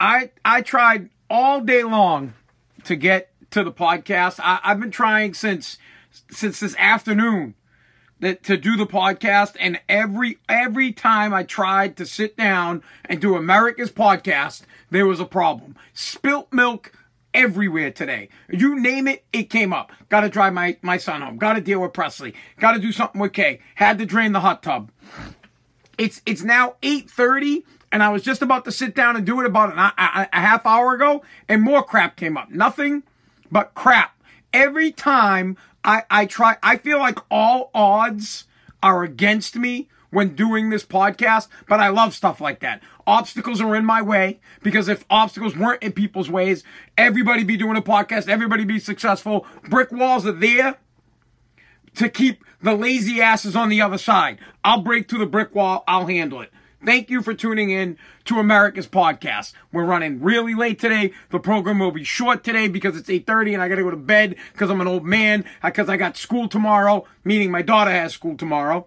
I I tried all day long to get to the podcast. I, I've been trying since since this afternoon that to do the podcast and every every time I tried to sit down and do America's podcast, there was a problem. Spilt milk everywhere today. You name it, it came up. Got to drive my my son home. Got to deal with Presley. Got to do something with Kay. Had to drain the hot tub. It's it's now 8:30 and I was just about to sit down and do it about an, a, a half hour ago and more crap came up. Nothing but crap. Every time I, I try, I feel like all odds are against me when doing this podcast, but I love stuff like that. Obstacles are in my way because if obstacles weren't in people's ways, everybody be doing a podcast, everybody be successful. Brick walls are there to keep the lazy asses on the other side. I'll break through the brick wall, I'll handle it. Thank you for tuning in to America's podcast. We're running really late today. The program will be short today because it's 8:30 and I got to go to bed because I'm an old man because I got school tomorrow, meaning my daughter has school tomorrow.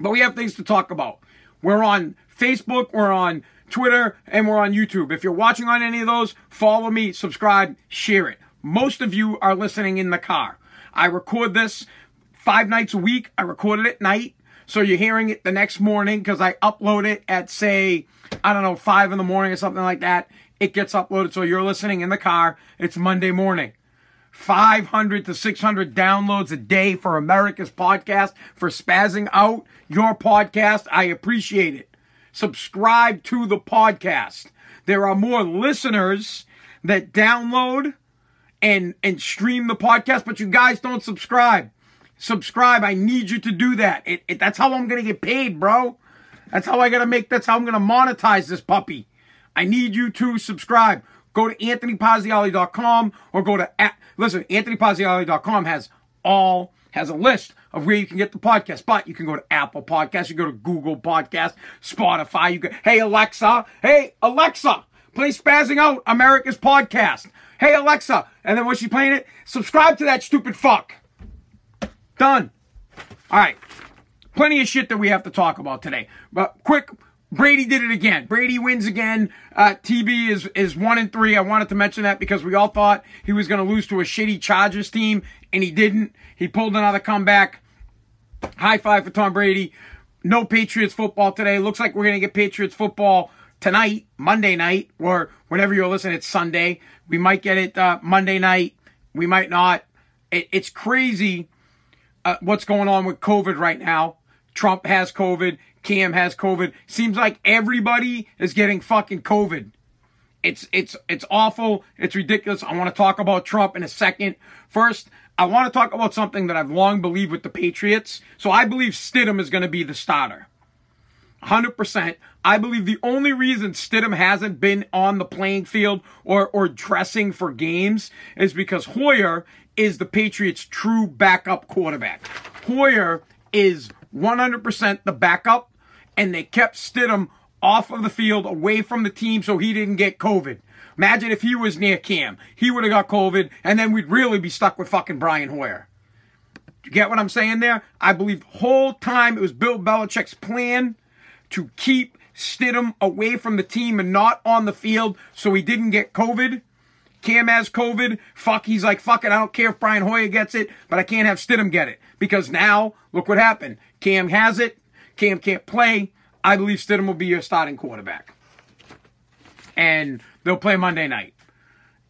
But we have things to talk about. We're on Facebook, we're on Twitter, and we're on YouTube. If you're watching on any of those, follow me, subscribe, share it. Most of you are listening in the car. I record this five nights a week. I record it at night. So you're hearing it the next morning because I upload it at say, I don't know, five in the morning or something like that. It gets uploaded. So you're listening in the car. It's Monday morning. 500 to 600 downloads a day for America's podcast for spazzing out your podcast. I appreciate it. Subscribe to the podcast. There are more listeners that download and and stream the podcast, but you guys don't subscribe subscribe. I need you to do that. It, it, that's how I'm going to get paid, bro. That's how I got to make, that's how I'm going to monetize this puppy. I need you to subscribe. Go to anthonypazziali.com or go to, at, listen, anthonypazziali.com has all, has a list of where you can get the podcast. But you can go to Apple Podcasts, you go to Google Podcast, Spotify. You go, hey Alexa, hey Alexa, play Spazzing Out America's Podcast. Hey Alexa, and then when she's playing it, subscribe to that stupid fuck. Done. All right. Plenty of shit that we have to talk about today. But quick, Brady did it again. Brady wins again. Uh, TB is is one and three. I wanted to mention that because we all thought he was going to lose to a shitty Chargers team, and he didn't. He pulled another comeback. High five for Tom Brady. No Patriots football today. Looks like we're going to get Patriots football tonight, Monday night, or whenever you're listening, it's Sunday. We might get it uh, Monday night. We might not. It, it's crazy uh, what's going on with COVID right now. Trump has COVID. Cam has COVID. Seems like everybody is getting fucking COVID. It's it's it's awful. It's ridiculous. I want to talk about Trump in a second. First, I want to talk about something that I've long believed with the Patriots. So I believe Stidham is going to be the starter. 100%. I believe the only reason Stidham hasn't been on the playing field or, or dressing for games is because Hoyer is the Patriots' true backup quarterback. Hoyer is 100% the backup, and they kept Stidham off of the field, away from the team, so he didn't get COVID. Imagine if he was near Cam. He would have got COVID, and then we'd really be stuck with fucking Brian Hoyer. You get what I'm saying there? I believe whole time it was Bill Belichick's plan to keep Stidham away from the team and not on the field so he didn't get COVID. Cam has COVID. Fuck, he's like, fuck it. I don't care if Brian Hoyer gets it, but I can't have Stidham get it. Because now, look what happened. Cam has it. Cam can't play. I believe Stidham will be your starting quarterback. And they'll play Monday night.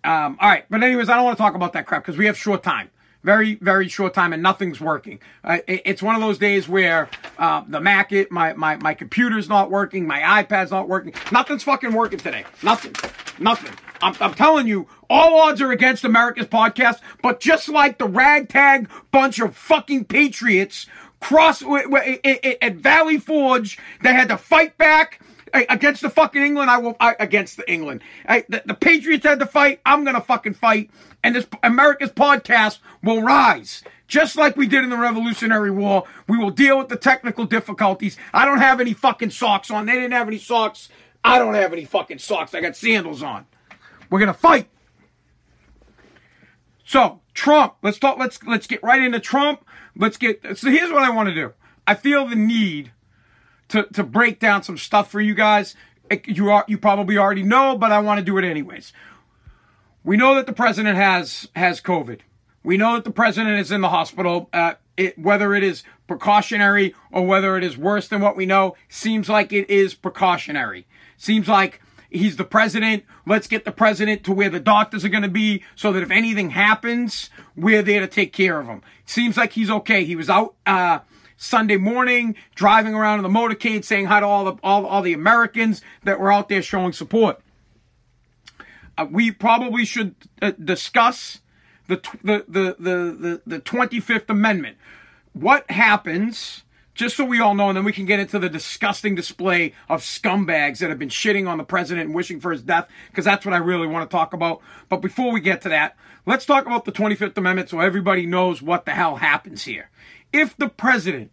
Um, all right. But anyways, I don't want to talk about that crap because we have short time. Very, very short time and nothing's working. Uh, it, it's one of those days where uh, the Mac, it, my, my, my computer's not working. My iPad's not working. Nothing's fucking working today. Nothing. Nothing. I'm, I'm, telling you, all odds are against America's podcast, but just like the ragtag bunch of fucking patriots cross at Valley Forge, they had to fight back uh, against the fucking England. I will I, against the England. I, the, the Patriots had to fight. I'm gonna fucking fight, and this America's podcast will rise. Just like we did in the Revolutionary War, we will deal with the technical difficulties. I don't have any fucking socks on. They didn't have any socks. I don't have any fucking socks. I got sandals on. We're gonna fight. So Trump, let's talk. Let's let's get right into Trump. Let's get. So here's what I want to do. I feel the need to to break down some stuff for you guys. you are you probably already know, but I want to do it anyways. We know that the president has has COVID. We know that the president is in the hospital. Uh, it, whether it is precautionary or whether it is worse than what we know, seems like it is precautionary. Seems like he's the president. Let's get the president to where the doctors are going to be so that if anything happens, we're there to take care of him. Seems like he's okay. He was out uh, Sunday morning driving around in the motorcade saying hi to all the all, all the Americans that were out there showing support. Uh, we probably should uh, discuss the, the the the the the 25th Amendment. What happens? Just so we all know, and then we can get into the disgusting display of scumbags that have been shitting on the president and wishing for his death, because that's what I really want to talk about. But before we get to that, let's talk about the 25th Amendment so everybody knows what the hell happens here. If the president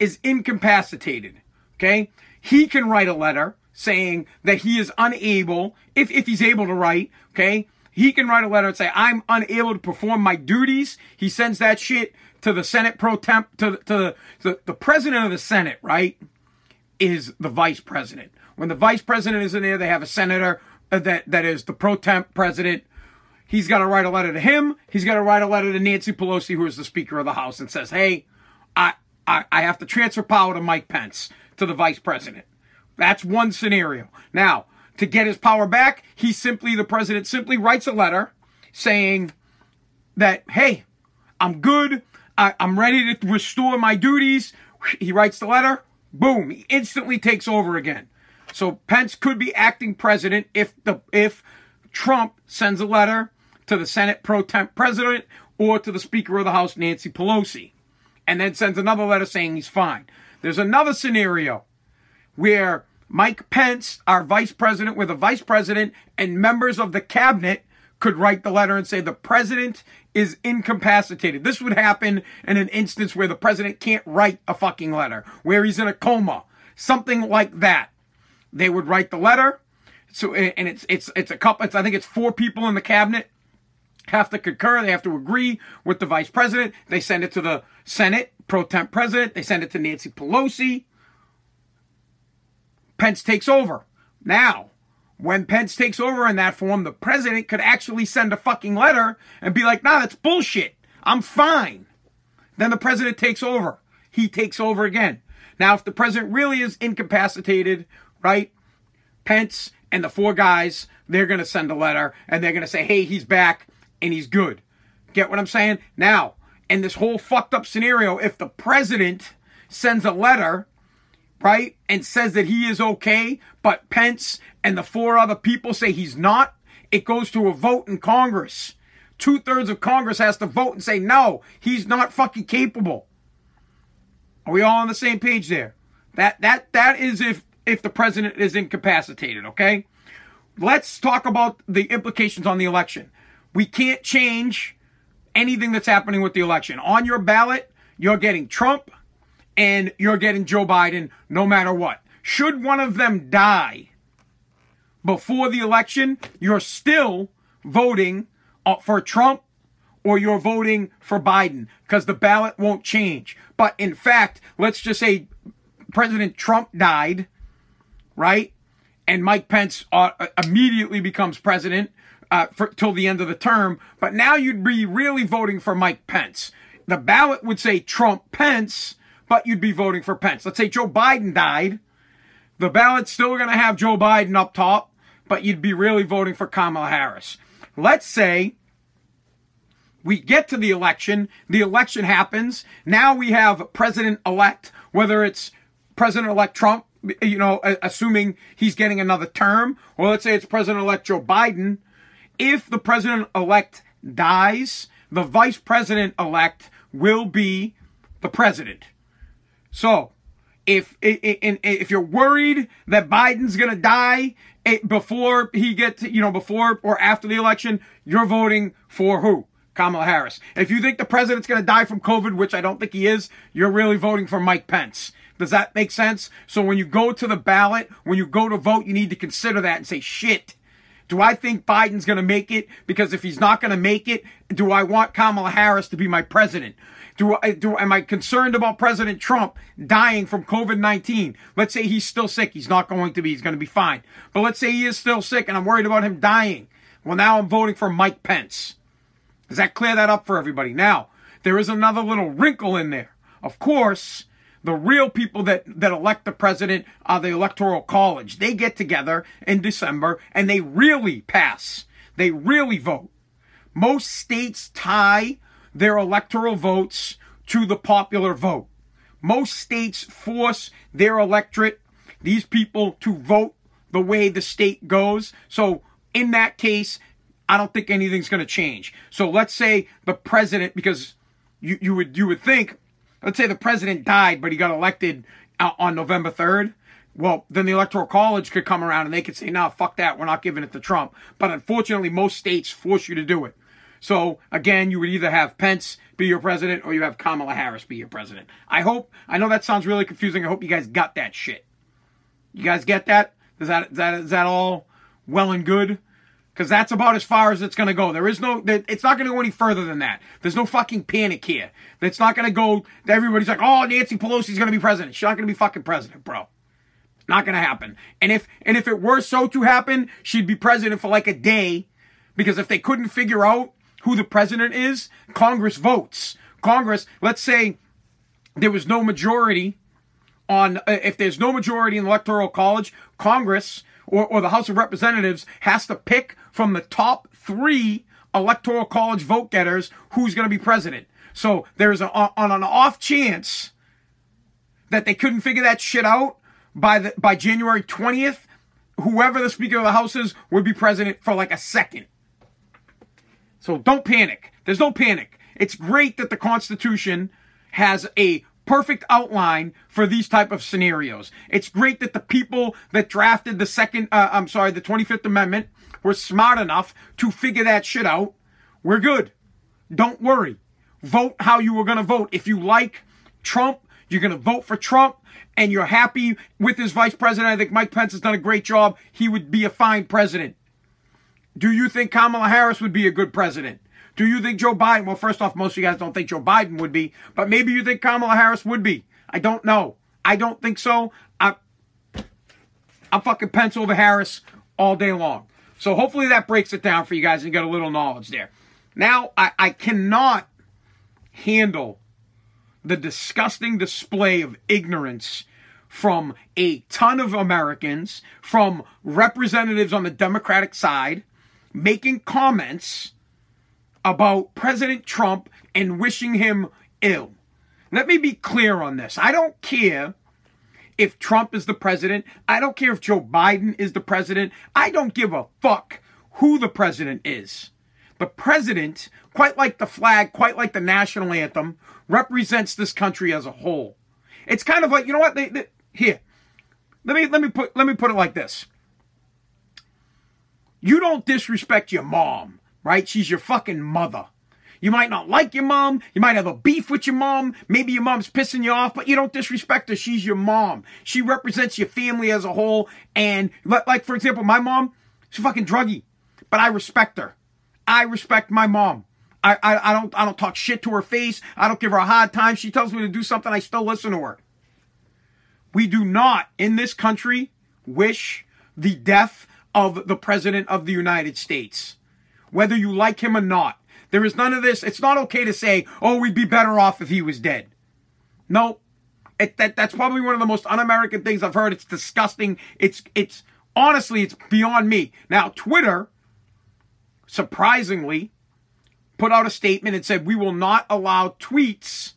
is incapacitated, okay, he can write a letter saying that he is unable, if, if he's able to write, okay, he can write a letter and say, I'm unable to perform my duties. He sends that shit to the Senate pro tem, to, to the, the president of the Senate, right, is the vice president. When the vice president is in there, they have a senator uh, that, that is the pro tem president. He's got to write a letter to him. He's got to write a letter to Nancy Pelosi, who is the Speaker of the House, and says, hey, I, I, I have to transfer power to Mike Pence, to the vice president. That's one scenario. Now, to get his power back, he simply, the president simply writes a letter saying that, hey, I'm good. I, am ready to restore my duties. He writes the letter. Boom. He instantly takes over again. So Pence could be acting president if the, if Trump sends a letter to the Senate pro tem president or to the Speaker of the House, Nancy Pelosi, and then sends another letter saying he's fine. There's another scenario where Mike Pence, our vice president, with a vice president and members of the cabinet could write the letter and say the president is incapacitated. This would happen in an instance where the president can't write a fucking letter, where he's in a coma, something like that. They would write the letter. So, and it's, it's, it's a couple, it's, I think it's four people in the cabinet have to concur. They have to agree with the vice president. They send it to the Senate pro tem president. They send it to Nancy Pelosi. Pence takes over. Now, when Pence takes over in that form, the president could actually send a fucking letter and be like, nah, that's bullshit. I'm fine. Then the president takes over. He takes over again. Now, if the president really is incapacitated, right? Pence and the four guys, they're going to send a letter and they're going to say, hey, he's back and he's good. Get what I'm saying? Now, in this whole fucked up scenario, if the president sends a letter right, and says that he is okay, but Pence and the four other people say he's not, it goes to a vote in Congress. Two thirds of Congress has to vote and say, no, he's not fucking capable. Are we all on the same page there? That that that is if if the president is incapacitated, okay? Let's talk about the implications on the election. We can't change anything that's happening with the election. On your ballot, you're getting Trump, and you're getting Joe Biden no matter what. Should one of them die before the election, you're still voting uh, for Trump or you're voting for Biden because the ballot won't change. But in fact, let's just say President Trump died, right? And Mike Pence uh, immediately becomes president uh, for, till the end of the term. But now you'd be really voting for Mike Pence. The ballot would say Trump Pence, but you'd be voting for Pence. Let's say Joe Biden died. The ballot's still going to have Joe Biden up top, but you'd be really voting for Kamala Harris. Let's say we get to the election, the election happens. Now we have president elect, whether it's president elect Trump, you know, assuming he's getting another term, or let's say it's president elect Joe Biden. If the president elect dies, the vice president elect will be the president. So, if if you're worried that Biden's going to die eh, before he gets, you know, before or after the election, you're voting for who? Kamala Harris. If you think the president's going to die from COVID, which I don't think he is, you're really voting for Mike Pence. Does that make sense? So when you go to the ballot, when you go to vote, you need to consider that and say, shit, do I think Biden's going to make it? Because if he's not going to make it, do I want Kamala Harris to be my president? Do I do am I concerned about President Trump dying from COVID-19? Let's say he's still sick. He's not going to be. He's going to be fine. But let's say he is still sick and I'm worried about him dying. Well, now I'm voting for Mike Pence. Does that clear that up for everybody? Now, there is another little wrinkle in there. Of course, the real people that, that elect the president are the electoral college. They get together in December and they really pass. They really vote. Most states tie their electoral votes to the popular vote. Most states force their electorate, these people, to vote the way the state goes. So in that case, I don't think anything's going to change. So let's say the president, because you, you would you would think, let's say the president died, but he got elected uh, on November third. Well, then the electoral college could come around and they could say, "No, nah, fuck that. We're not giving it to Trump." But unfortunately, most states force you to do it. So again, you would either have Pence be your president or you have Kamala Harris be your president. I hope, I know that sounds really confusing. I hope you guys got that shit. You guys get that? Is that, is that, is that all well and good? Because that's about as far as it's going to go. There is no, it's not going to go any further than that. There's no fucking panic here. It's not going to go, everybody's like, oh, Nancy Pelosi's going to be president. She's not going to be fucking president, bro. Not going to happen. And if, and if it were so to happen, she'd be president for like a day. Because if they couldn't figure out who the president is, Congress votes. Congress, let's say there was no majority on, uh, if there's no majority in the Electoral College, Congress or, or the House of Representatives has to pick from the top three Electoral College vote getters who's going to be president. So there's a, on an off chance that they couldn't figure that shit out by the by January 20th, whoever the Speaker of the House is would be president for like a second. So don't panic. There's no panic. It's great that the Constitution has a perfect outline for these type of scenarios. It's great that the people that drafted the second, uh, I'm sorry, the 25th Amendment were smart enough to figure that shit out. We're good. Don't worry. Vote how you were going to vote. If you like Trump, you're going to vote for Trump and you're happy with his vice president. I think Mike Pence has done a great job. He would be a fine president. Do you think Kamala Harris would be a good president? Do you think Joe Biden? Well, first off, most of you guys don't think Joe Biden would be, but maybe you think Kamala Harris would be. I don't know. I don't think so. I, I'm fucking Pence over Harris all day long. So hopefully that breaks it down for you guys and get a little knowledge there. Now, I, I cannot handle the disgusting display of ignorance from a ton of Americans, from representatives on the Democratic side, making comments about President Trump and wishing him ill. Let me be clear on this. I don't care if Trump is the president. I don't care if Joe Biden is the president. I don't give a fuck who the president is. The president, quite like the flag, quite like the national anthem, represents this country as a whole. It's kind of like, you know what? They, they, here, let me let me put let me put it like this. You don't disrespect your mom, right? She's your fucking mother. You might not like your mom. You might have a beef with your mom. Maybe your mom's pissing you off, but you don't disrespect her. She's your mom. She represents your family as a whole. And like, for example, my mom, she's fucking druggy, but I respect her. I respect my mom. I, I, I don't, I don't talk shit to her face. I don't give her a hard time. She tells me to do something. I still listen to her. We do not in this country wish the death of the President of the United States. Whether you like him or not. There is none of this. It's not okay to say, oh, we'd be better off if he was dead. No. It, that, that's probably one of the most un-American things I've heard. It's disgusting. It's, it's, honestly, it's beyond me. Now, Twitter, surprisingly, put out a statement and said, we will not allow tweets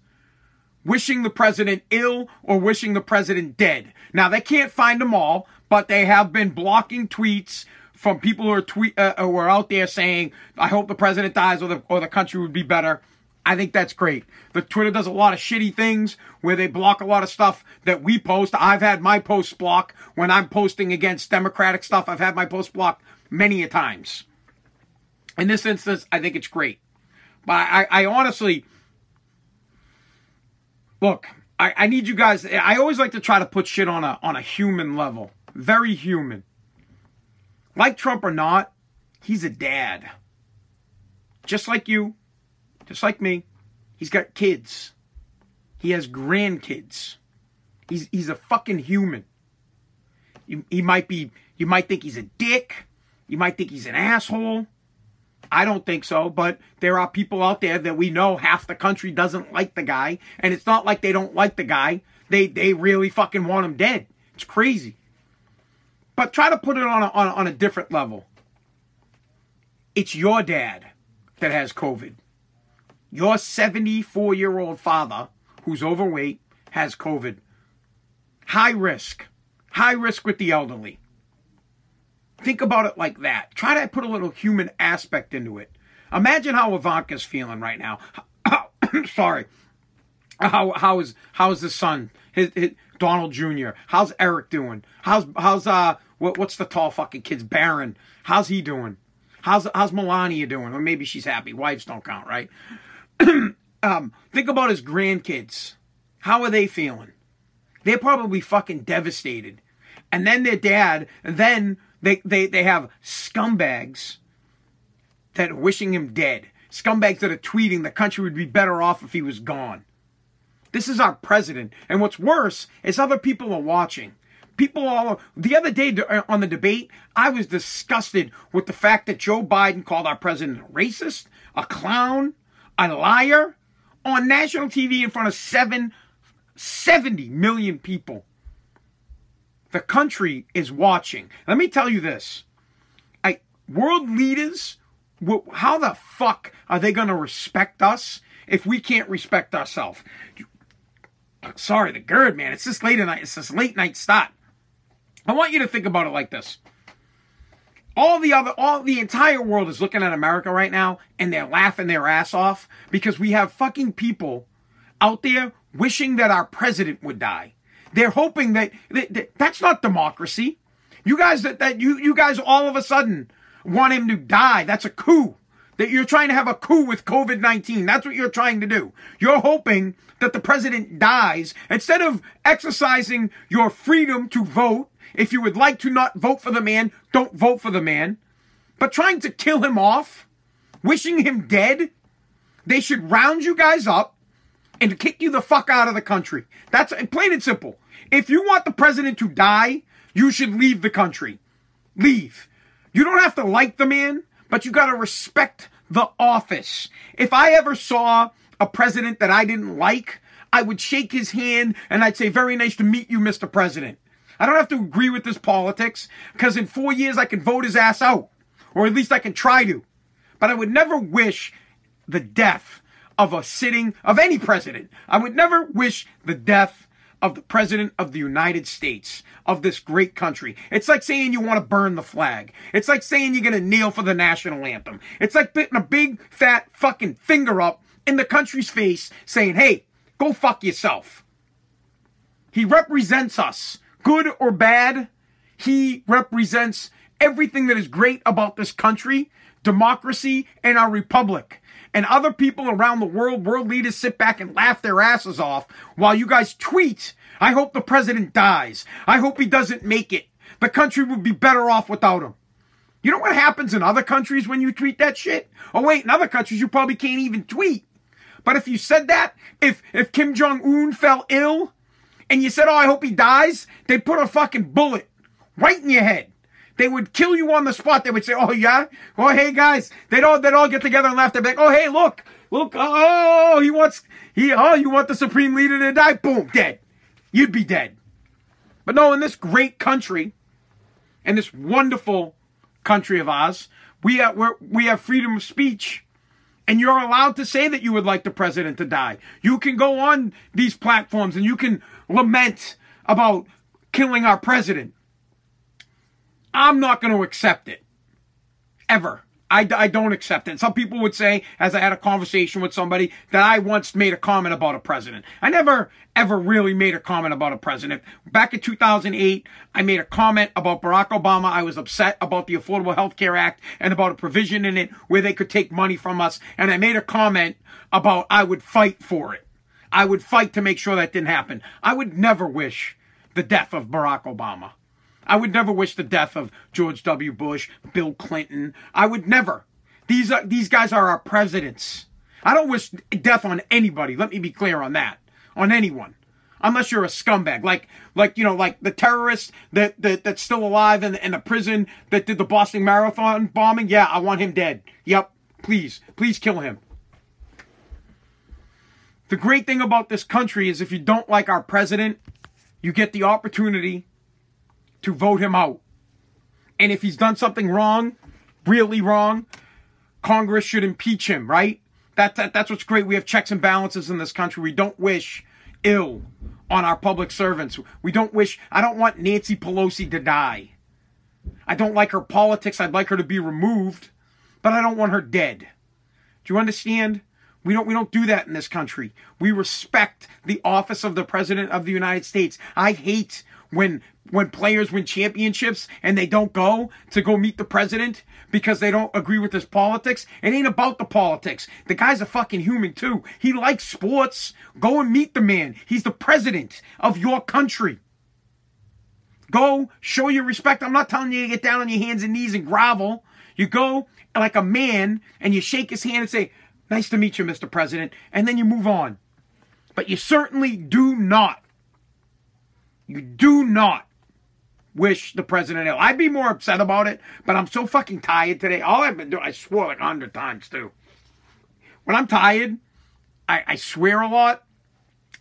wishing the president ill or wishing the president dead. Now, they can't find them all, but they have been blocking tweets from people who are tweet uh, who are out there saying, "I hope the president dies or the or the country would be better." I think that's great. The Twitter does a lot of shitty things where they block a lot of stuff that we post. I've had my posts blocked when I'm posting against Democratic stuff. I've had my posts blocked many a times. In this instance, I think it's great. But I, I honestly look. I, I need you guys. I always like to try to put shit on a on a human level. Very human. Like Trump or not, he's a dad. Just like you, just like me. He's got kids. He has grandkids. He's he's a fucking human. You, he might be. You might think he's a dick. You might think he's an asshole. I don't think so, but there are people out there that we know half the country doesn't like the guy, and it's not like they don't like the guy. They they really fucking want him dead. It's crazy. But try to put it on a, on, on a different level. It's your dad that has COVID. Your 74 year old father, who's overweight, has COVID. High risk. High risk with the elderly. Think about it like that. Try to put a little human aspect into it. Imagine how Ivanka's feeling right now. Sorry. How how is how's the son? His, his, Donald Jr. How's Eric doing? How's how's uh what, what's the tall fucking kid's Barron? How's he doing? How's how's Melania doing? Or maybe she's happy. Wives don't count, right? um, think about his grandkids. How are they feeling? They're probably fucking devastated. And then their dad, and then they, they, they have scumbags that are wishing him dead. Scumbags that are tweeting the country would be better off if he was gone. This is our president. And what's worse is other people are watching. People all the other day uh, on the debate, I was disgusted with the fact that Joe Biden called our president a racist, a clown, a liar on national TV in front of seven, 70 million people. The country is watching. Let me tell you this. I world leaders, how the fuck are they going to respect us if we can't respect ourselves? Sorry, the gird, man. It's this late night. It's this late night start. I want you to think about it like this. All the other, all the entire world is looking at America right now and they're laughing their ass off because we have fucking people out there wishing that our president would die. They're hoping that, that, that that's not democracy. You guys that, that you, you guys all of a sudden want him to die. That's a coup. That you're trying to have a coup with COVID-19. That's what you're trying to do. You're hoping that the president dies instead of exercising your freedom to vote. If you would like to not vote for the man, don't vote for the man. But trying to kill him off, wishing him dead, they should round you guys up and kick you the fuck out of the country. That's plain and simple. If you want the president to die, you should leave the country. Leave. You don't have to like the man, but you got to respect the office. If I ever saw a president that I didn't like, I would shake his hand and I'd say, Very nice to meet you, Mr. President. I don't have to agree with his politics because in four years I can vote his ass out, or at least I can try to. But I would never wish the death of a sitting, of any president. I would never wish the death of the president of the United States, of this great country. It's like saying you want to burn the flag. It's like saying you're going to kneel for the national anthem. It's like putting a big fat fucking finger up in the country's face saying, hey, go fuck yourself. He represents us, good or bad. He represents everything that is great about this country, democracy, and our republic and other people around the world, world leaders sit back and laugh their asses off while you guys tweet, I hope the president dies. I hope he doesn't make it. The country would be better off without him. You know what happens in other countries when you tweet that shit? Oh wait, in other countries you probably can't even tweet. But if you said that, if if Kim Jong Un fell ill, and you said, "Oh, I hope he dies," they put a fucking bullet right in your head. They would kill you on the spot. They would say, "Oh yeah, oh hey guys." They'd all they'd all get together and laugh. They'd be like, "Oh hey, look, look, uh, oh he wants he oh you want the supreme leader to die? Boom, dead. You'd be dead." But no, in this great country, in this wonderful country of ours, we have we have freedom of speech. And you're allowed to say that you would like the president to die. You can go on these platforms and you can lament about killing our president. I'm not going to accept it. Ever. I, I don't accept it. Some people would say, as I had a conversation with somebody, that I once made a comment about a president. I never, ever really made a comment about a president. Back in 2008, I made a comment about Barack Obama. I was upset about the Affordable Health Care Act and about a provision in it where they could take money from us. And I made a comment about I would fight for it. I would fight to make sure that didn't happen. I would never wish the death of Barack Obama. I would never wish the death of George W. Bush, Bill Clinton. I would never. These are, these guys are our presidents. I don't wish death on anybody. Let me be clear on that. On anyone. Unless you're a scumbag. Like, like, you know, like the terrorist that, that that's still alive in, in the prison that did the Boston Marathon bombing. Yeah, I want him dead. Yep. Please. Please kill him. The great thing about this country is if you don't like our president, you get the opportunity to vote him out. And if he's done something wrong, really wrong, Congress should impeach him, right? That, that, that's what's great. We have checks and balances in this country. We don't wish ill on our public servants. We don't wish, I don't want Nancy Pelosi to die. I don't like her politics. I'd like her to be removed, but I don't want her dead. Do you understand? We don't we don't do that in this country. We respect the office of the president of the United States. I hate when when players win championships and they don't go to go meet the president because they don't agree with his politics. It ain't about the politics. The guy's a fucking human too. He likes sports. Go and meet the man. He's the president of your country. Go show your respect. I'm not telling you to get down on your hands and knees and grovel. You go like a man and you shake his hand and say, Nice to meet you, Mr. President. And then you move on. But you certainly do not, you do not wish the president ill. I'd be more upset about it, but I'm so fucking tired today. All I've been doing, I swore like a hundred times too. When I'm tired, I, I swear a lot,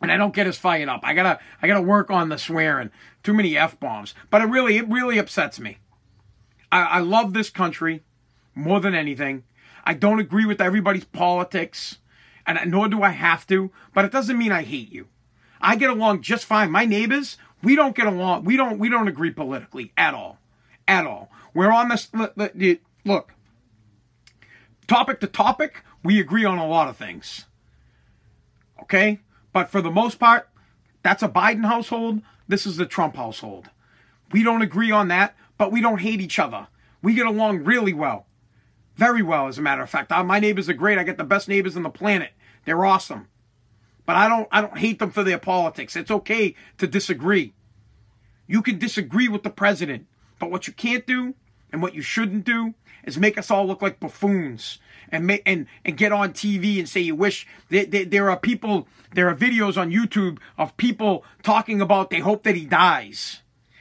and I don't get as fired up. I gotta, I gotta work on the swearing. Too many f bombs. But it really, it really upsets me. I, I love this country more than anything. I don't agree with everybody's politics, and nor do I have to, but it doesn't mean I hate you. I get along just fine. My neighbors, we don't get along. We don't we don't agree politically at all. At all. We're on this look. Topic to topic, we agree on a lot of things. Okay? But for the most part, that's a Biden household. This is the Trump household. We don't agree on that, but we don't hate each other. We get along really well. Very well, as a matter of fact. Uh, my neighbors are great. I get the best neighbors on the planet. They're awesome. But I don't I don't hate them for their politics. It's okay to disagree. You can disagree with the president, but what you can't do and what you shouldn't do is make us all look like buffoons and make, and and get on TV and say you wish there, there, there are people there are videos on YouTube of people talking about they hope that he dies.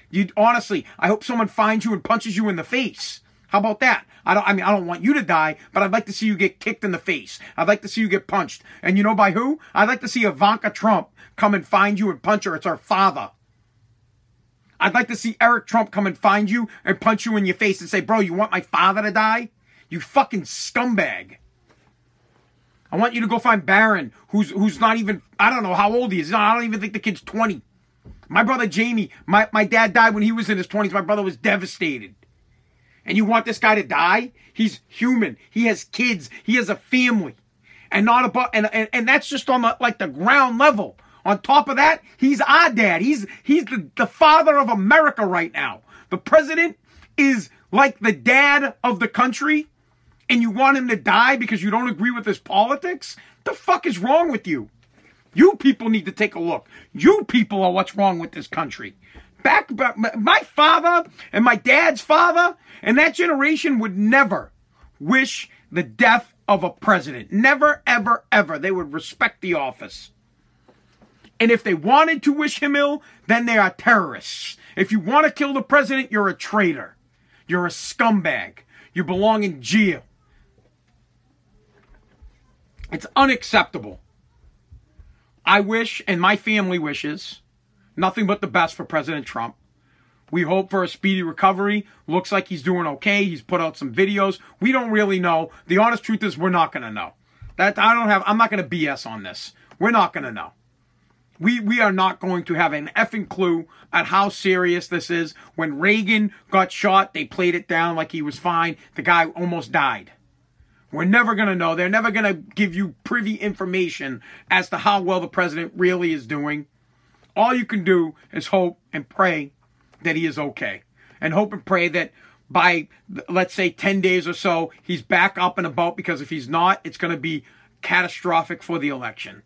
You honestly, I hope someone finds you and punches you in the face. How about that? I don't, I mean, I don't want you to die, but I'd like to see you get kicked in the face. I'd like to see you get punched. And you know by who? I'd like to see Ivanka Trump come and find you and punch her. It's her father. I'd like to see Eric Trump come and find you and punch you in your face and say, bro, you want my father to die? You fucking scumbag. I want you to go find Barron, who's who's not even I don't know how old he is. I don't even think the kid's 20. My brother Jamie, my, my dad died when he was in his 20s. My brother was devastated and you want this guy to die? He's human. He has kids. He has a family. And not about and, and, and that's just on the like the ground level. On top of that, he's our dad. He's he's the, the father of America right now. The president is like the dad of the country, and you want him to die because you don't agree with his politics? The fuck is wrong with you? You people need to take a look. You people are what's wrong with this country. Back, my father and my dad's father and that generation would never wish the death of a president. Never, ever, ever. They would respect the office. And if they wanted to wish him ill, then they are terrorists. If you want to kill the president, you're a traitor. You're a scumbag. You belong in jail. It's unacceptable. I wish, and my family wishes, Nothing but the best for President Trump. We hope for a speedy recovery. Looks like he's doing okay. He's put out some videos. We don't really know. The honest truth is we're not going to know. That I don't have I'm not going to BS on this. We're not going to know. We we are not going to have an effing clue at how serious this is. When Reagan got shot, they played it down like he was fine. The guy almost died. We're never going to know. They're never going to give you privy information as to how well the president really is doing. All you can do is hope and pray that he is okay. And hope and pray that by, let's say, 10 days or so, he's back up and about because if he's not, it's going to be catastrophic for the election.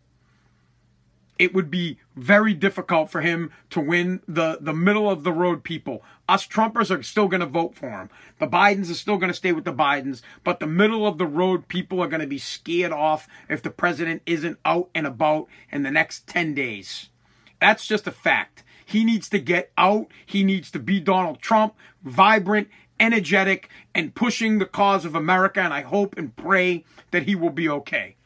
it would be very difficult for him to win the, the middle of the road people. Us Trumpers are still going to vote for him. The Bidens are still going to stay with the Bidens, but the middle of the road people are going to be scared off if the president isn't out and about in the next 10 days. That's just a fact. He needs to get out. He needs to be Donald Trump, vibrant, energetic, and pushing the cause of America. And I hope and pray that he will be okay.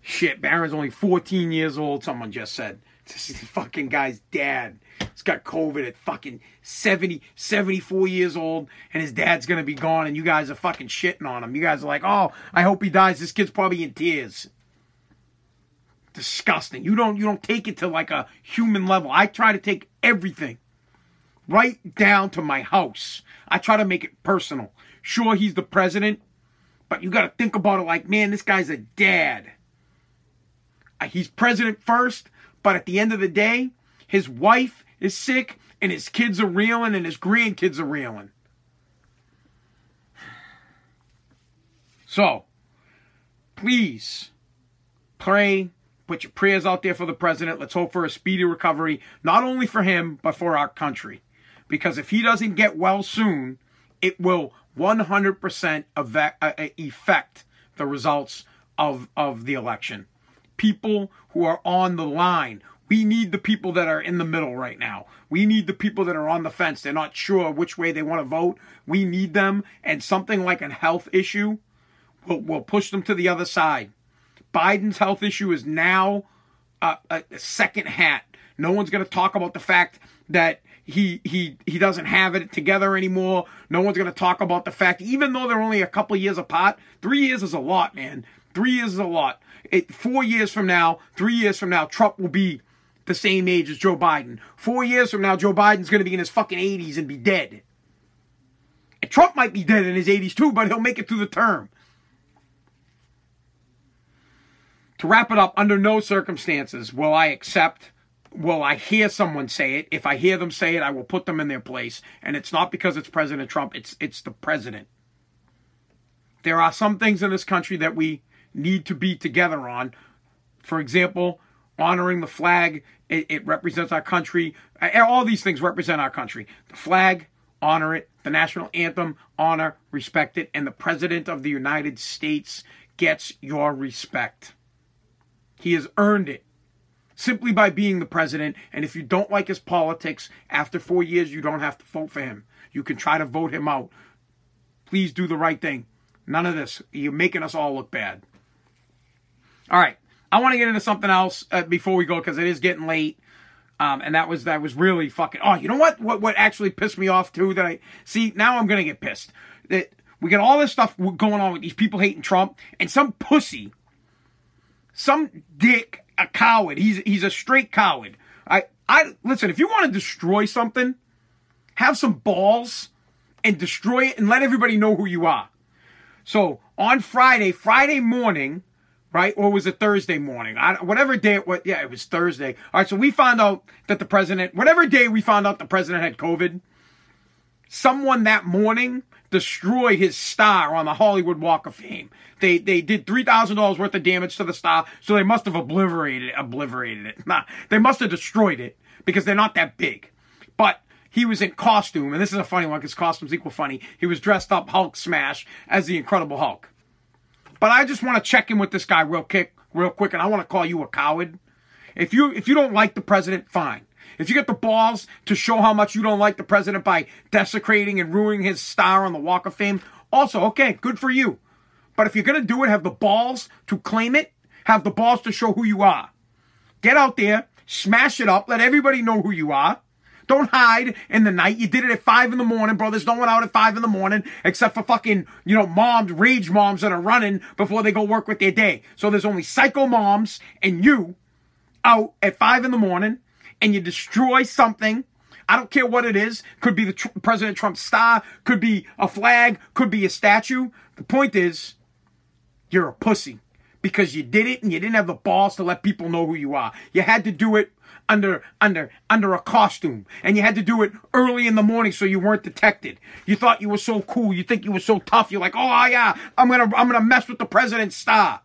Shit, Barron's only 14 years old, someone just said. This fucking guy's dad. He's got COVID at fucking 70, 74 years old, and his dad's gonna be gone, and you guys are fucking shitting on him. You guys are like, oh, I hope he dies. This kid's probably in tears. Disgusting. You don't you don't take it to like a human level. I try to take everything right down to my house. I try to make it personal. Sure, he's the president, but you got to think about it like, man, this guy's a dad. Uh, he's president first, but at the end of the day, his wife is sick and his kids are reeling and his grandkids are reeling. So, please pray, put your prayers out there for the president. Let's hope for a speedy recovery, not only for him, but for our country. Because if he doesn't get well soon, it will 100% affect uh, uh, the results of, of the election people who are on the line. We need the people that are in the middle right now. We need the people that are on the fence. They're not sure which way they want to vote. We need them. And something like a health issue will, will push them to the other side. Biden's health issue is now a, a second hat. No one's going to talk about the fact that he he he doesn't have it together anymore. No one's going to talk about the fact, even though they're only a couple years apart. Three years is a lot, man. Three years is a lot it, four years from now, three years from now, Trump will be the same age as Joe Biden. Four years from now, Joe Biden's going to be in his fucking 80s and be dead. And Trump might be dead in his 80s too, but he'll make it through the term. To wrap it up, under no circumstances will I accept, will I hear someone say it. If I hear them say it, I will put them in their place. And it's not because it's President Trump, it's, it's the president. There are some things in this country that we need to be together on. For example, honoring the flag, it, it, represents our country. All these things represent our country. The flag, honor it. The national anthem, honor, respect it. And the President of the United States gets your respect. He has earned it simply by being the president. And if you don't like his politics, after four years, you don't have to vote for him. You can try to vote him out. Please do the right thing. None of this. You're making us all look bad. All right. I want to get into something else uh, before we go because it is getting late. Um, and that was that was really fucking. Oh, you know what? What what actually pissed me off too? That I see now I'm gonna get pissed. That we got all this stuff going on with these people hating Trump and some pussy, some dick, a coward. He's he's a straight coward. I I listen. If you want to destroy something, have some balls and destroy it and let everybody know who you are. So on Friday, Friday morning, right? Or was it Thursday morning? I, whatever day it was. Yeah, it was Thursday. All right. So we found out that the president, whatever day we found out the president had COVID, someone that morning destroyed his star on the Hollywood Walk of Fame. They they did three thousand dollars worth of damage to the star, so they must have obliterated it. Obliterated it. Nah, they must have destroyed it because they're not that big. But he was in costume, and this is a funny one because costumes equal funny. He was dressed up Hulk smash as the Incredible Hulk. But I just want to check in with this guy real quick, real quick, and I want to call you a coward. If you if you don't like the president, fine. If you get the balls to show how much you don't like the president by desecrating and ruining his star on the Walk of Fame, also okay, good for you. But if you're gonna do it, have the balls to claim it, have the balls to show who you are. Get out there, smash it up, let everybody know who you are. Don't hide in the night. You did it at five in the morning, bro. There's no one out at five in the morning except for fucking, you know, moms, rage moms that are running before they go work with their day. So there's only psycho moms and you out at five in the morning and you destroy something. I don't care what it is. Could be the tr- President Trump star, could be a flag, could be a statue. The point is, you're a pussy because you did it and you didn't have the balls to let people know who you are. You had to do it under under under a costume and you had to do it early in the morning so you weren't detected you thought you were so cool you think you were so tough you're like oh yeah i'm gonna i'm gonna mess with the president's star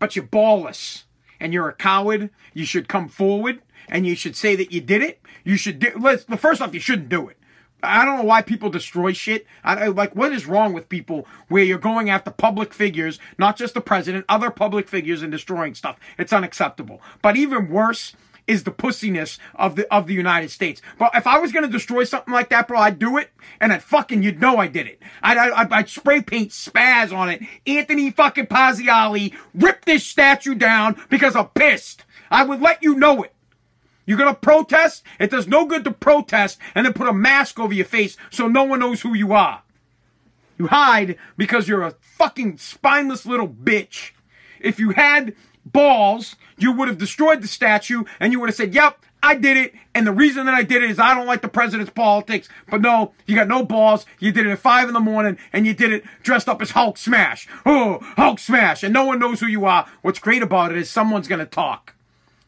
but you're ballless and you're a coward, you should come forward and you should say that you did it. You should do, let's, first off, you shouldn't do it. I don't know why people destroy shit. I, like, what is wrong with people where you're going after public figures, not just the president, other public figures, and destroying stuff? It's unacceptable. But even worse is the pussiness of the of the United States. But if I was gonna destroy something like that, bro, I'd do it, and I'd fucking you'd know I did it. I'd, I'd, I'd spray paint spaz on it. Anthony fucking Pazziali ripped this statue down because I'm pissed. I would let you know it. You're gonna protest? It does no good to protest and then put a mask over your face so no one knows who you are. You hide because you're a fucking spineless little bitch. If you had balls, you would have destroyed the statue and you would have said, yep, I did it. And the reason that I did it is I don't like the president's politics. But no, you got no balls. You did it at five in the morning and you did it dressed up as Hulk Smash. Oh, Hulk Smash. And no one knows who you are. What's great about it is someone's going to talk.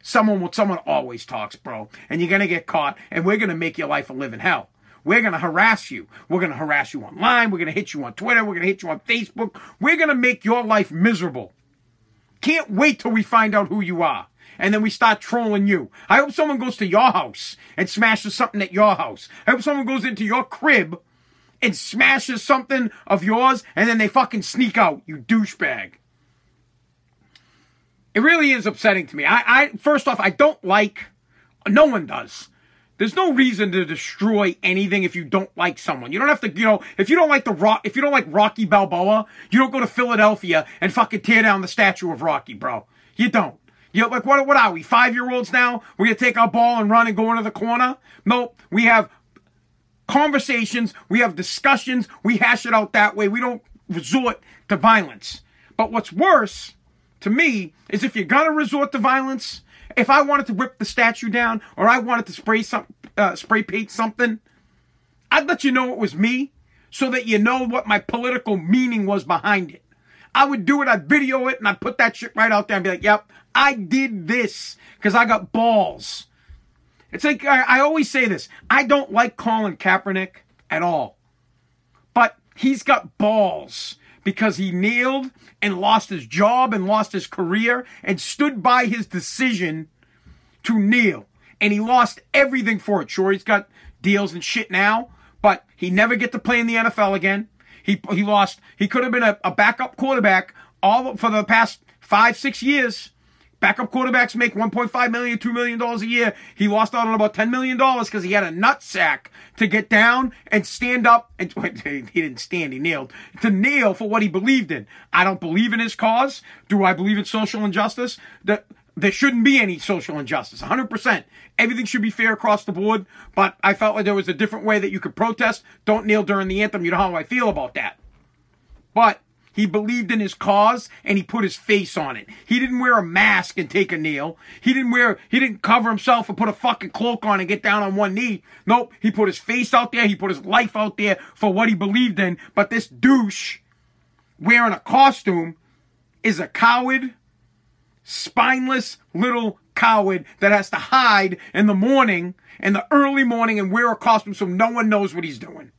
Someone will, someone always talks, bro. And you're gonna get caught, and we're gonna make your life a living hell. We're gonna harass you. We're gonna harass you online. We're gonna hit you on Twitter. We're gonna hit you on Facebook. We're gonna make your life miserable. Can't wait till we find out who you are. And then we start trolling you. I hope someone goes to your house and smashes something at your house. I hope someone goes into your crib and smashes something of yours and then they fucking sneak out, you douchebag. It really is upsetting to me. I, I first off, I don't like. No one does. There's no reason to destroy anything if you don't like someone. You don't have to, you know, if you don't like the rock, if you don't like Rocky Balboa, you don't go to Philadelphia and fucking tear down the statue of Rocky, bro. You don't. You know, like what? What are we? Five year olds now? We're gonna take our ball and run and go into the corner? Nope. We have conversations. We have discussions. We hash it out that way. We don't resort to violence. But what's worse to me is if you're gonna resort to violence, if I wanted to rip the statue down or I wanted to spray some uh, spray paint something, I'd let you know it was me so that you know what my political meaning was behind it. I would do it, I'd video it, and I'd put that shit right out there and be like, yep, I did this because I got balls. It's like, I, I always say this I don't like Colin Kaepernick at all, but he's got balls because he kneeled and lost his job and lost his career and stood by his decision to kneel. And he lost everything for it. Sure, he's got deals and shit now, but he never get to play in the NFL again. He he lost. He could have been a, a backup quarterback all for the past five six years. Backup quarterbacks make 1.5 million, 2 million dollars a year. He lost out on about 10 million dollars because he had a nut sack to get down and stand up and he didn't stand, he kneeled to kneel for what he believed in. I don't believe in his cause. Do I believe in social injustice? That there shouldn't be any social injustice. 100%. Everything should be fair across the board, but I felt like there was a different way that you could protest. Don't kneel during the anthem. You know how I feel about that. But he believed in his cause and he put his face on it. He didn't wear a mask and take a kneel. He didn't wear, he didn't cover himself and put a fucking cloak on and get down on one knee. Nope. He put his face out there. He put his life out there for what he believed in. But this douche wearing a costume is a coward, spineless little coward that has to hide in the morning, in the early morning and wear a costume so no one knows what he's doing.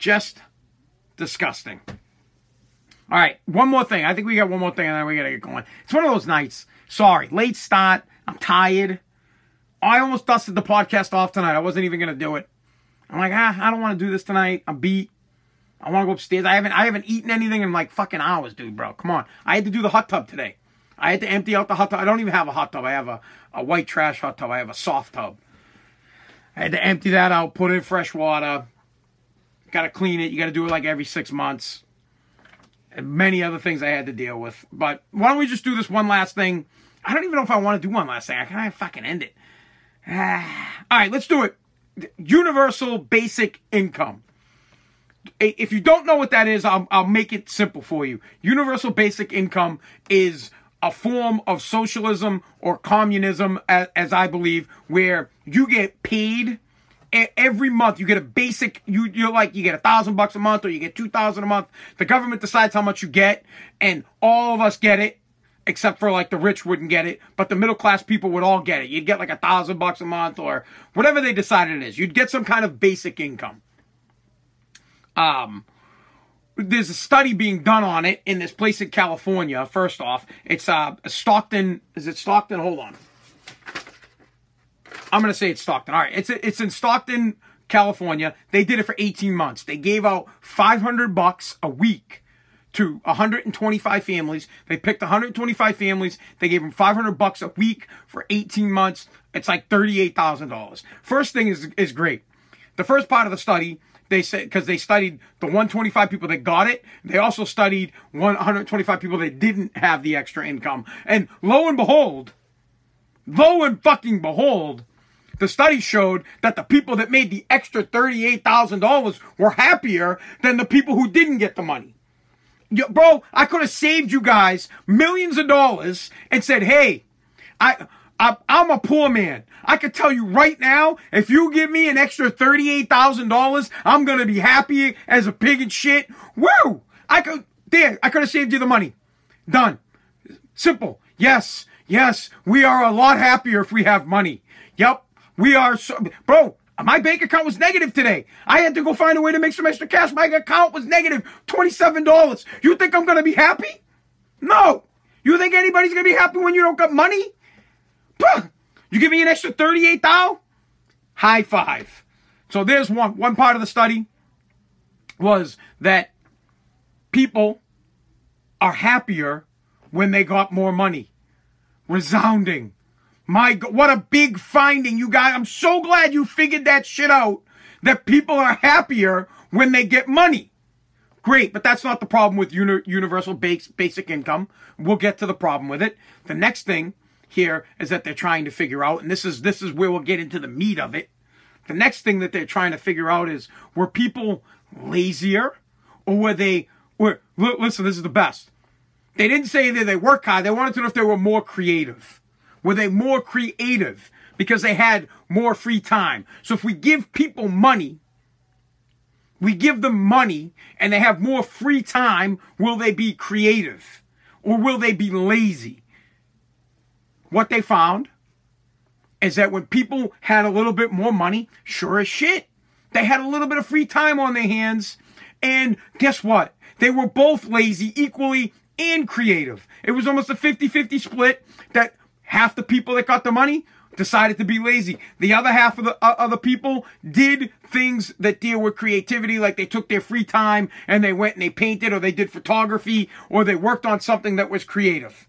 Just disgusting. All right, one more thing. I think we got one more thing and then we got to get going. It's one of those nights. Sorry, late start. I'm tired. I almost dusted the podcast off tonight. I wasn't even to do it. I'm like, ah, I don't want to do this tonight. I'm beat. I want to go upstairs. I haven't I haven't eaten anything in like fucking hours, dude, bro. Come on. I had to do the hot tub today. I had to empty out the hot tub. I don't even have a hot tub. I have a, a white trash hot tub. I have a soft tub. I had to empty that out, put in fresh water, Got to clean it. You got to do it like every six months. And many other things I had to deal with. But why don't we just do this one last thing? I don't even know if I want to do one last thing. I of fucking end it. all right, let's do it. Universal basic income. If you don't know what that is, I'll, I'll make it simple for you. Universal basic income is a form of socialism or communism, as, as I believe, where you get paid every month you get a basic you you're like you get a thousand bucks a month or you get two thousand a month the government decides how much you get and all of us get it except for like the rich wouldn't get it but the middle class people would all get it you'd get like a thousand bucks a month or whatever they decided it is you'd get some kind of basic income um there's a study being done on it in this place in California. First off, it's uh Stockton. Is it Stockton? Hold on. I'm gonna say it's Stockton. All right, it's it's in Stockton, California. They did it for 18 months. They gave out 500 bucks a week to 125 families. They picked 125 families. They gave them 500 bucks a week for 18 months. It's like $38,000. First thing is is great. The first part of the study, they said because they studied the 125 people that got it. They also studied 125 people that didn't have the extra income. And lo and behold, lo and fucking behold, the study showed that the people that made the extra $38,000 were happier than the people who didn't get the money. Bro, I could have saved you guys millions of dollars and said, hey, I, I, I'm a poor man. I could tell you right now, if you give me an extra $38,000, I'm going to be happy as a pig and shit. Woo! I could, there, I could have saved you the money. Done. Simple. Yes, yes, we are a lot happier if we have money. Yep, we are so, bro. My bank account was negative today. I had to go find a way to make some extra cash. My account was negative $27. You think I'm going to be happy? No. You think anybody's going to be happy when you don't got money? You give me an extra 38 thou? High five. So there's one one part of the study was that people are happier when they got more money. Resounding. My God, what a big finding, you guys. I'm so glad you figured that shit out. That people are happier when they get money. Great, but that's not the problem with uni- universal base, basic income. We'll get to the problem with it. The next thing here is that they're trying to figure out, and this is this is where we'll get into the meat of it. The next thing that they're trying to figure out is were people lazier or were they were listen, this is the best. They didn't say that they work hard, they wanted to know if they were more creative. Were they more creative because they had more free time? So if we give people money, we give them money and they have more free time, will they be creative or will they be lazy? What they found is that when people had a little bit more money, sure as shit, they had a little bit of free time on their hands. And guess what? They were both lazy equally and creative. It was almost a 50 50 split that half the people that got the money decided to be lazy. The other half of the uh, other people did things that deal with creativity, like they took their free time and they went and they painted or they did photography or they worked on something that was creative.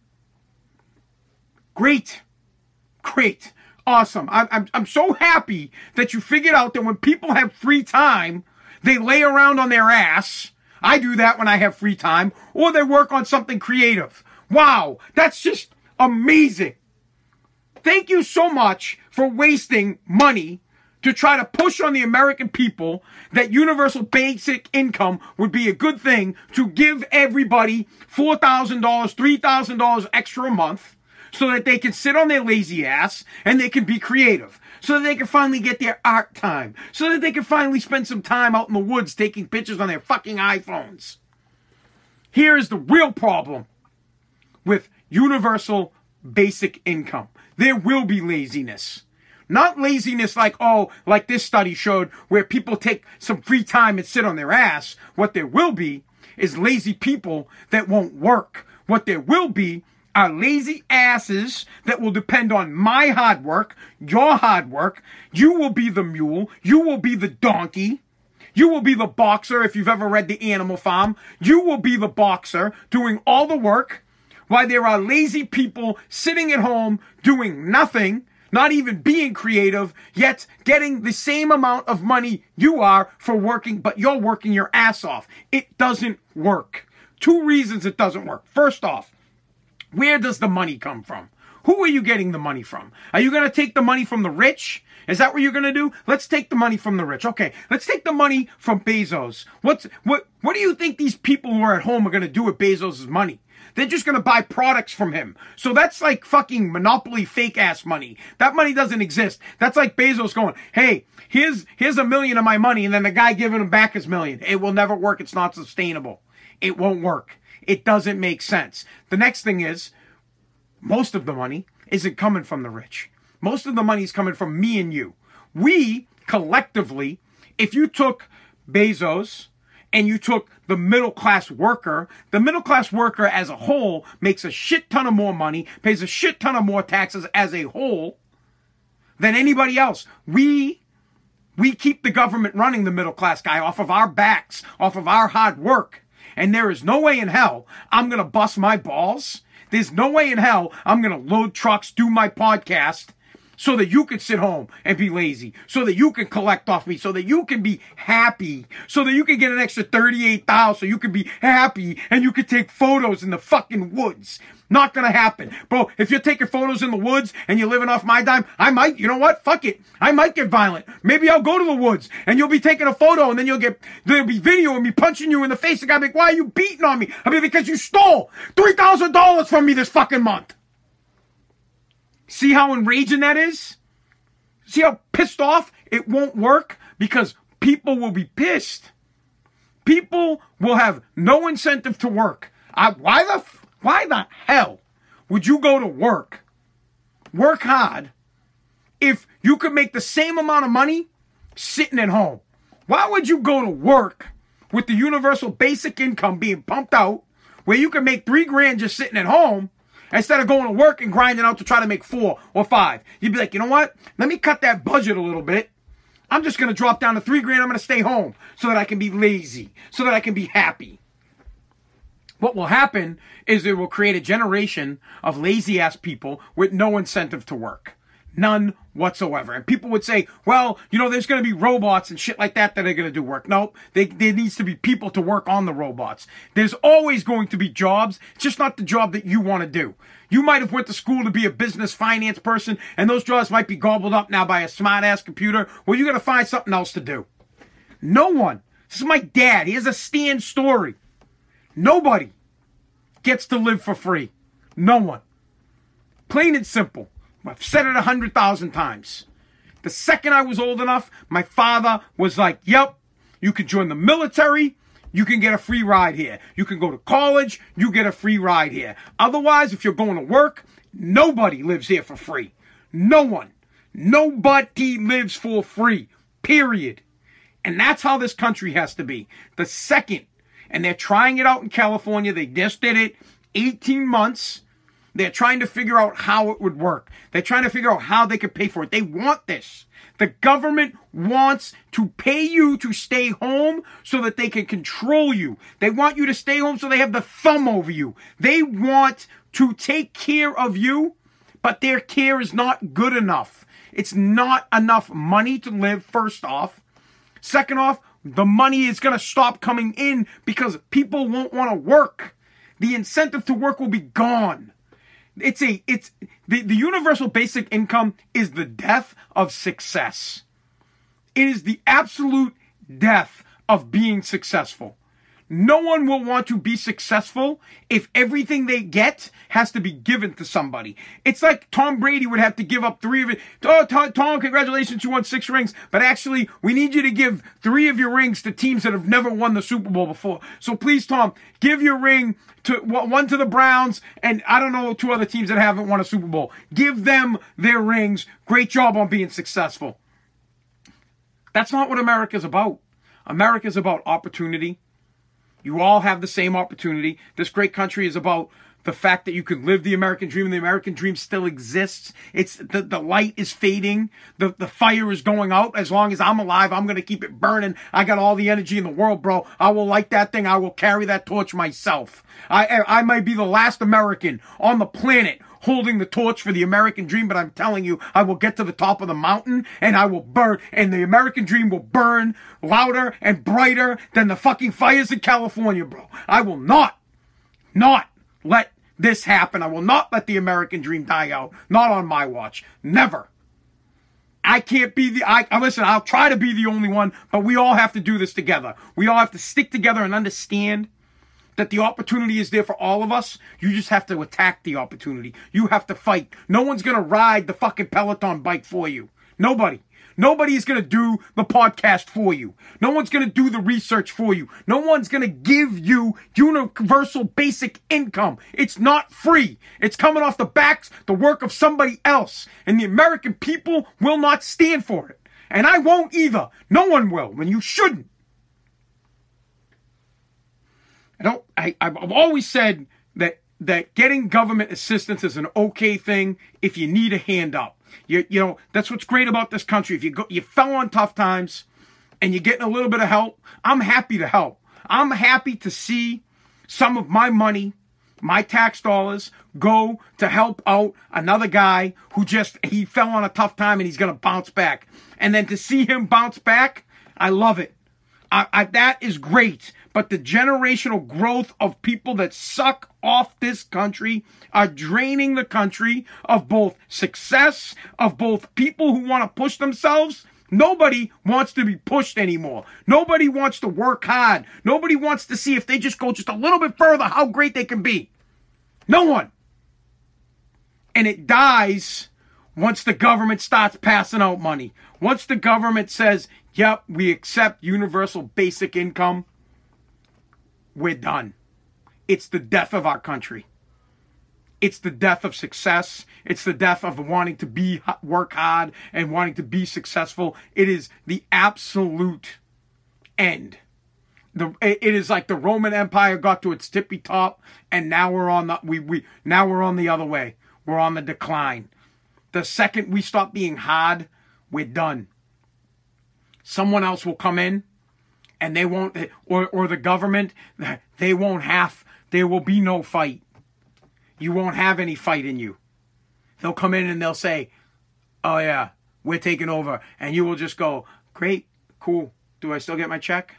Great. Great. Awesome. I'm, I'm, I'm so happy that you figured out that when people have free time, they lay around on their ass. I do that when I have free time, or they work on something creative. Wow. That's just amazing. Thank you so much for wasting money to try to push on the American people that universal basic income would be a good thing to give everybody $4,000, $3,000 extra a month so that they can sit on their lazy ass and they can be creative. So that they can finally get their art time. So that they can finally spend some time out in the woods taking pictures on their fucking iPhones. Here is the real problem with universal basic income there will be laziness. Not laziness like, oh, like this study showed where people take some free time and sit on their ass. What there will be is lazy people that won't work. What there will be are lazy asses that will depend on my hard work, your hard work. You will be the mule. You will be the donkey. You will be the boxer if you've ever read The Animal Farm. You will be the boxer doing all the work why there are lazy people sitting at home doing nothing, not even being creative, yet getting the same amount of money you are for working, but you're working your ass off. It doesn't work. Two reasons it doesn't work. First off, where does the money come from? Who are you getting the money from? Are you going to take the money from the rich? Is that what you're going to do? Let's take the money from the rich. Okay, let's take the money from Bezos. What's what what do you think these people who are at home are going to do with Bezos' money? They're just going to buy products from him. So that's like fucking monopoly fake ass money. That money doesn't exist. That's like Bezos going, "Hey, here's here's a million of my money," and then the guy giving him back his million. It will never work. It's not sustainable. It won't work. It doesn't make sense. The next thing is, most of the money isn't coming from the rich. Most of the money is coming from me and you. We collectively, if you took Bezos and you took the middle class worker, the middle class worker as a whole makes a shit ton of more money, pays a shit ton of more taxes as a whole than anybody else. We we keep the government running the middle class guy off of our backs, off of our hard work. And there is no way in hell I'm going to bust my balls. There's no way in hell I'm going to load trucks, do my podcast, so that you can sit home and be lazy, so that you can collect off me, so that you can be happy, so that you can get an extra 38,000, so you can be happy and you can take photos in the fucking woods. Not gonna happen. Bro, if you're taking photos in the woods and you're living off my dime, I might, you know what? Fuck it. I might get violent. Maybe I'll go to the woods and you'll be taking a photo and then you'll get, there'll be video of me punching you in the face. The guy be like, why are you beating on me? I mean, because you stole $3,000 from me this fucking month. See how enraging that is? See how pissed off it won't work? Because people will be pissed. People will have no incentive to work. I, why the why the hell would you go to work, work hard, if you could make the same amount of money sitting at home? Why would you go to work with the universal basic income being pumped out where you can make three grand just sitting at home instead of going to work and grinding out to try to make four or five? You'd be like, you know what? Let me cut that budget a little bit. I'm just going to drop down to three grand. I'm going to stay home so that I can be lazy, so that I can be happy. What will happen is it will create a generation of lazy ass people with no incentive to work. None whatsoever. And people would say, well, you know, there's going to be robots and shit like that that are going to do work. Nope. they, there needs to be people to work on the robots. There's always going to be jobs. It's just not the job that you want to do. You might have went to school to be a business finance person and those jobs might be gobbled up now by a smart ass computer. Well, you got to find something else to do. No one. This is my dad. He has a stand story. Nobody gets to live for free. No one. Plain and simple. I've said it a hundred thousand times. The second I was old enough, my father was like, yep, you can join the military. You can get a free ride here. You can go to college. You get a free ride here. Otherwise, if you're going to work, nobody lives here for free. No one. Nobody lives for free. Period. And that's how this country has to be. The second and they're trying it out in California. They just did it 18 months. They're trying to figure out how it would work. They're trying to figure out how they could pay for it. They want this. The government wants to pay you to stay home so that they can control you. They want you to stay home so they have the thumb over you. They want to take care of you, but their care is not good enough. It's not enough money to live, first off. Second off, the money is going to stop coming in because people won't want to work. The incentive to work will be gone. It's a, it's, the, the universal basic income is the death of success. It is the absolute death of being successful. No one will want to be successful if everything they get has to be given to somebody. It's like Tom Brady would have to give up three of it. Oh, Tom, Tom, congratulations, you won six rings. But actually, we need you to give three of your rings to teams that have never won the Super Bowl before. So please, Tom, give your ring to one to the Browns and I don't know two other teams that haven't won a Super Bowl. Give them their rings. Great job on being successful. That's not what America's about. America's about opportunity. You all have the same opportunity. This great country is about the fact that you can live the American dream and the American dream still exists. It's the, the light is fading. The, the fire is going out. As long as I'm alive, I'm going to keep it burning. I got all the energy in the world, bro. I will light that thing. I will carry that torch myself. I, I might be the last American on the planet holding the torch for the American dream, but I'm telling you, I will get to the top of the mountain and I will burn, and the American dream will burn louder and brighter than the fucking fires in California, bro. I will not, not let this happen. I will not let the American dream die out. Not on my watch. Never. I can't be the, I, listen, I'll try to be the only one, but we all have to do this together. We all have to stick together and understand that the opportunity is there for all of us. You just have to attack the opportunity. You have to fight. No one's going to ride the fucking Peloton bike for you. Nobody. Nobody is going to do the podcast for you. No one's going to do the research for you. No one's going to give you universal basic income. It's not free. It's coming off the backs, the work of somebody else. And the American people will not stand for it. And I won't either. No one will, and you shouldn't. I don't. I, I've always said that that getting government assistance is an okay thing if you need a hand up. You you know that's what's great about this country. If you go, you fell on tough times, and you're getting a little bit of help, I'm happy to help. I'm happy to see some of my money, my tax dollars, go to help out another guy who just he fell on a tough time and he's gonna bounce back. And then to see him bounce back, I love it. I, I, that is great. But the generational growth of people that suck off this country are draining the country of both success, of both people who want to push themselves. Nobody wants to be pushed anymore. Nobody wants to work hard. Nobody wants to see if they just go just a little bit further how great they can be. No one. And it dies once the government starts passing out money. Once the government says, yep, we accept universal basic income, we're done. It's the death of our country. It's the death of success. It's the death of wanting to be work hard and wanting to be successful. It is the absolute end. The, it is like the Roman Empire got to its tippy top, and now we're on the we we now we're on the other way. We're on the decline. The second we stop being hard, we're done. Someone else will come in and they won't, or, or the government, they won't have, there will be no fight. You won't have any fight in you. They'll come in and they'll say, oh yeah, we're taking over. And you will just go, great, cool. Do I still get my check?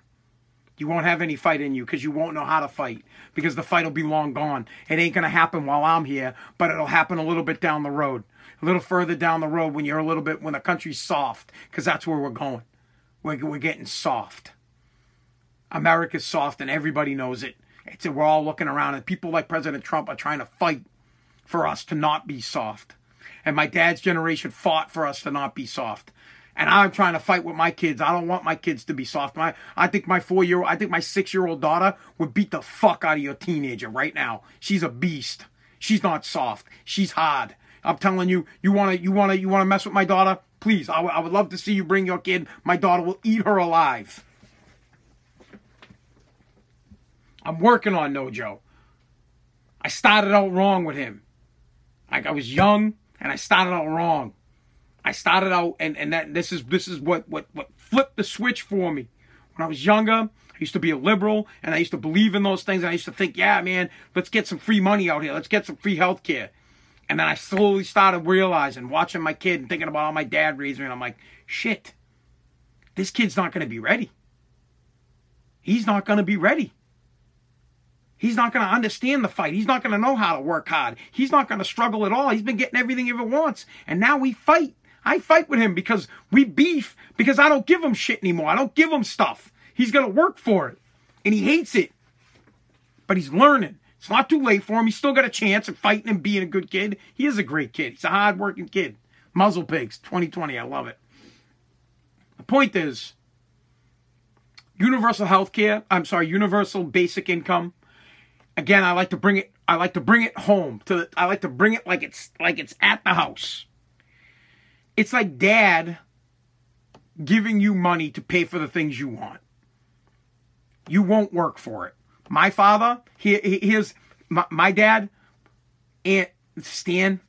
You won't have any fight in you because you won't know how to fight because the fight will be long gone. It ain't going to happen while I'm here, but it'll happen a little bit down the road a little further down the road when you're a little bit when the country's soft because that's where we're going we're, we're getting soft america's soft and everybody knows it it's we're all looking around and people like president trump are trying to fight for us to not be soft and my dad's generation fought for us to not be soft and I'm trying to fight with my kids. I don't want my kids to be soft. My, I think my four year, I think my six year old daughter would beat the fuck out of your teenager right now. She's a beast. She's not soft. She's hard. I'm telling you, you want to, you want to, you want to mess with my daughter? Please, I, w- I would love to see you bring your kid. My daughter will eat her alive. I'm working on Nojo. I started out wrong with him. Like I was young and I started out wrong. I started out and, and that this is this is what, what what flipped the switch for me. When I was younger, I used to be a liberal and I used to believe in those things and I used to think, yeah, man, let's get some free money out here. Let's get some free health care. And then I slowly started realizing, watching my kid and thinking about how my dad raised me, and I'm like, shit, this kid's not going to be ready. He's not going to be ready. He's not going to understand the fight. He's not going to know how to work hard. He's not going to struggle at all. He's been getting everything he ever wants. And now we fight. I fight with him because we beef because I don't give him shit anymore. I don't give him stuff. He's going to work for it. And he hates it. But he's learning. It's not too late for him. He's still got a chance of fighting and being a good kid. He is a great kid. He's a hard-working kid. Muzzle pigs, 2020. I love it. The point is, universal health care. I'm sorry, universal basic income. Again, I like to bring it. I like to bring it home to. The, I like to bring it like it's like it's at the house. It's like dad giving you money to pay for the things you want. You won't work for it. My father, he, his my, my dad, and Stan.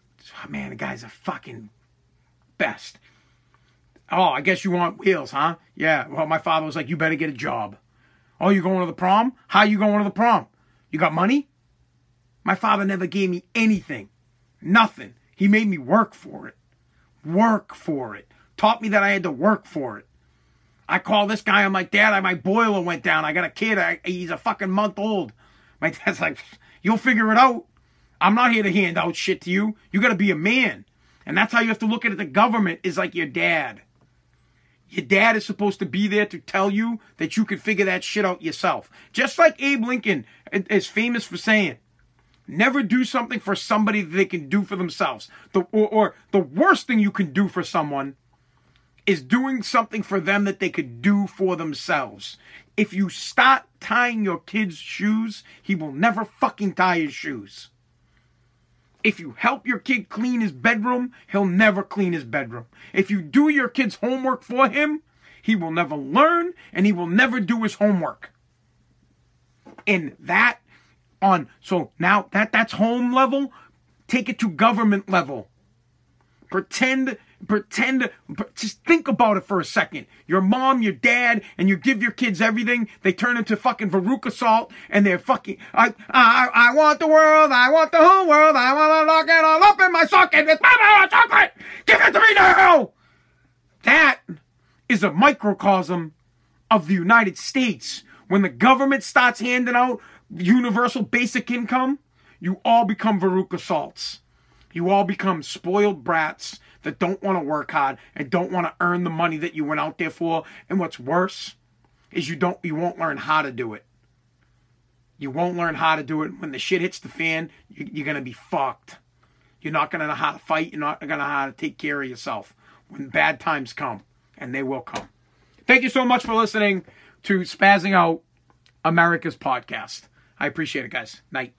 Oh, man, the guy's a fucking best. Oh, I guess you want wheels, huh? Yeah. Well, my father was like, you better get a job. Oh, you going to the prom? How you going to the prom? You got money? My father never gave me anything. Nothing. He made me work for it. Work for it. Taught me that I had to work for it. I call this guy. I'm like, Dad, my boiler went down. I got a kid. I, he's a fucking month old. My dad's like, you'll figure it out. I'm not here to hand out shit to you. You got to be a man. And that's how you have to look at it. The government is like your dad. Your dad is supposed to be there to tell you that you can figure that shit out yourself. Just like Abe Lincoln is famous for saying, never do something for somebody that they can do for themselves. The, or, or the worst thing you can do for someone is doing something for them that they could do for themselves. If you start tying your kid's shoes, he will never fucking tie his shoes. If you help your kid clean his bedroom, he'll never clean his bedroom. If you do your kid's homework for him, he will never learn and he will never do his homework. And that on so now that that's home level, take it to government level. Pretend pretend to, just think about it for a second. Your mom your dad and you give your kids everything they turn into fucking veruca salt and they're fucking i i i want the world i want the whole world i want to lock it all up in my socket with my chocolate! Give it to me now! That is a microcosm of the united states. When the government starts handing out universal basic income you all become veruca salts. You all become spoiled brats that don't want to work hard and don't want to earn the money that you went out there for. And what's worse is you don't you won't learn how to do it. You won't learn how to do it when the shit hits the fan. You're gonna be fucked. You're not gonna know how to fight. You're not gonna know how to take care of yourself when bad times come, and they will come. Thank you so much for listening to Spazzing Out America's podcast. I appreciate it, guys. Night.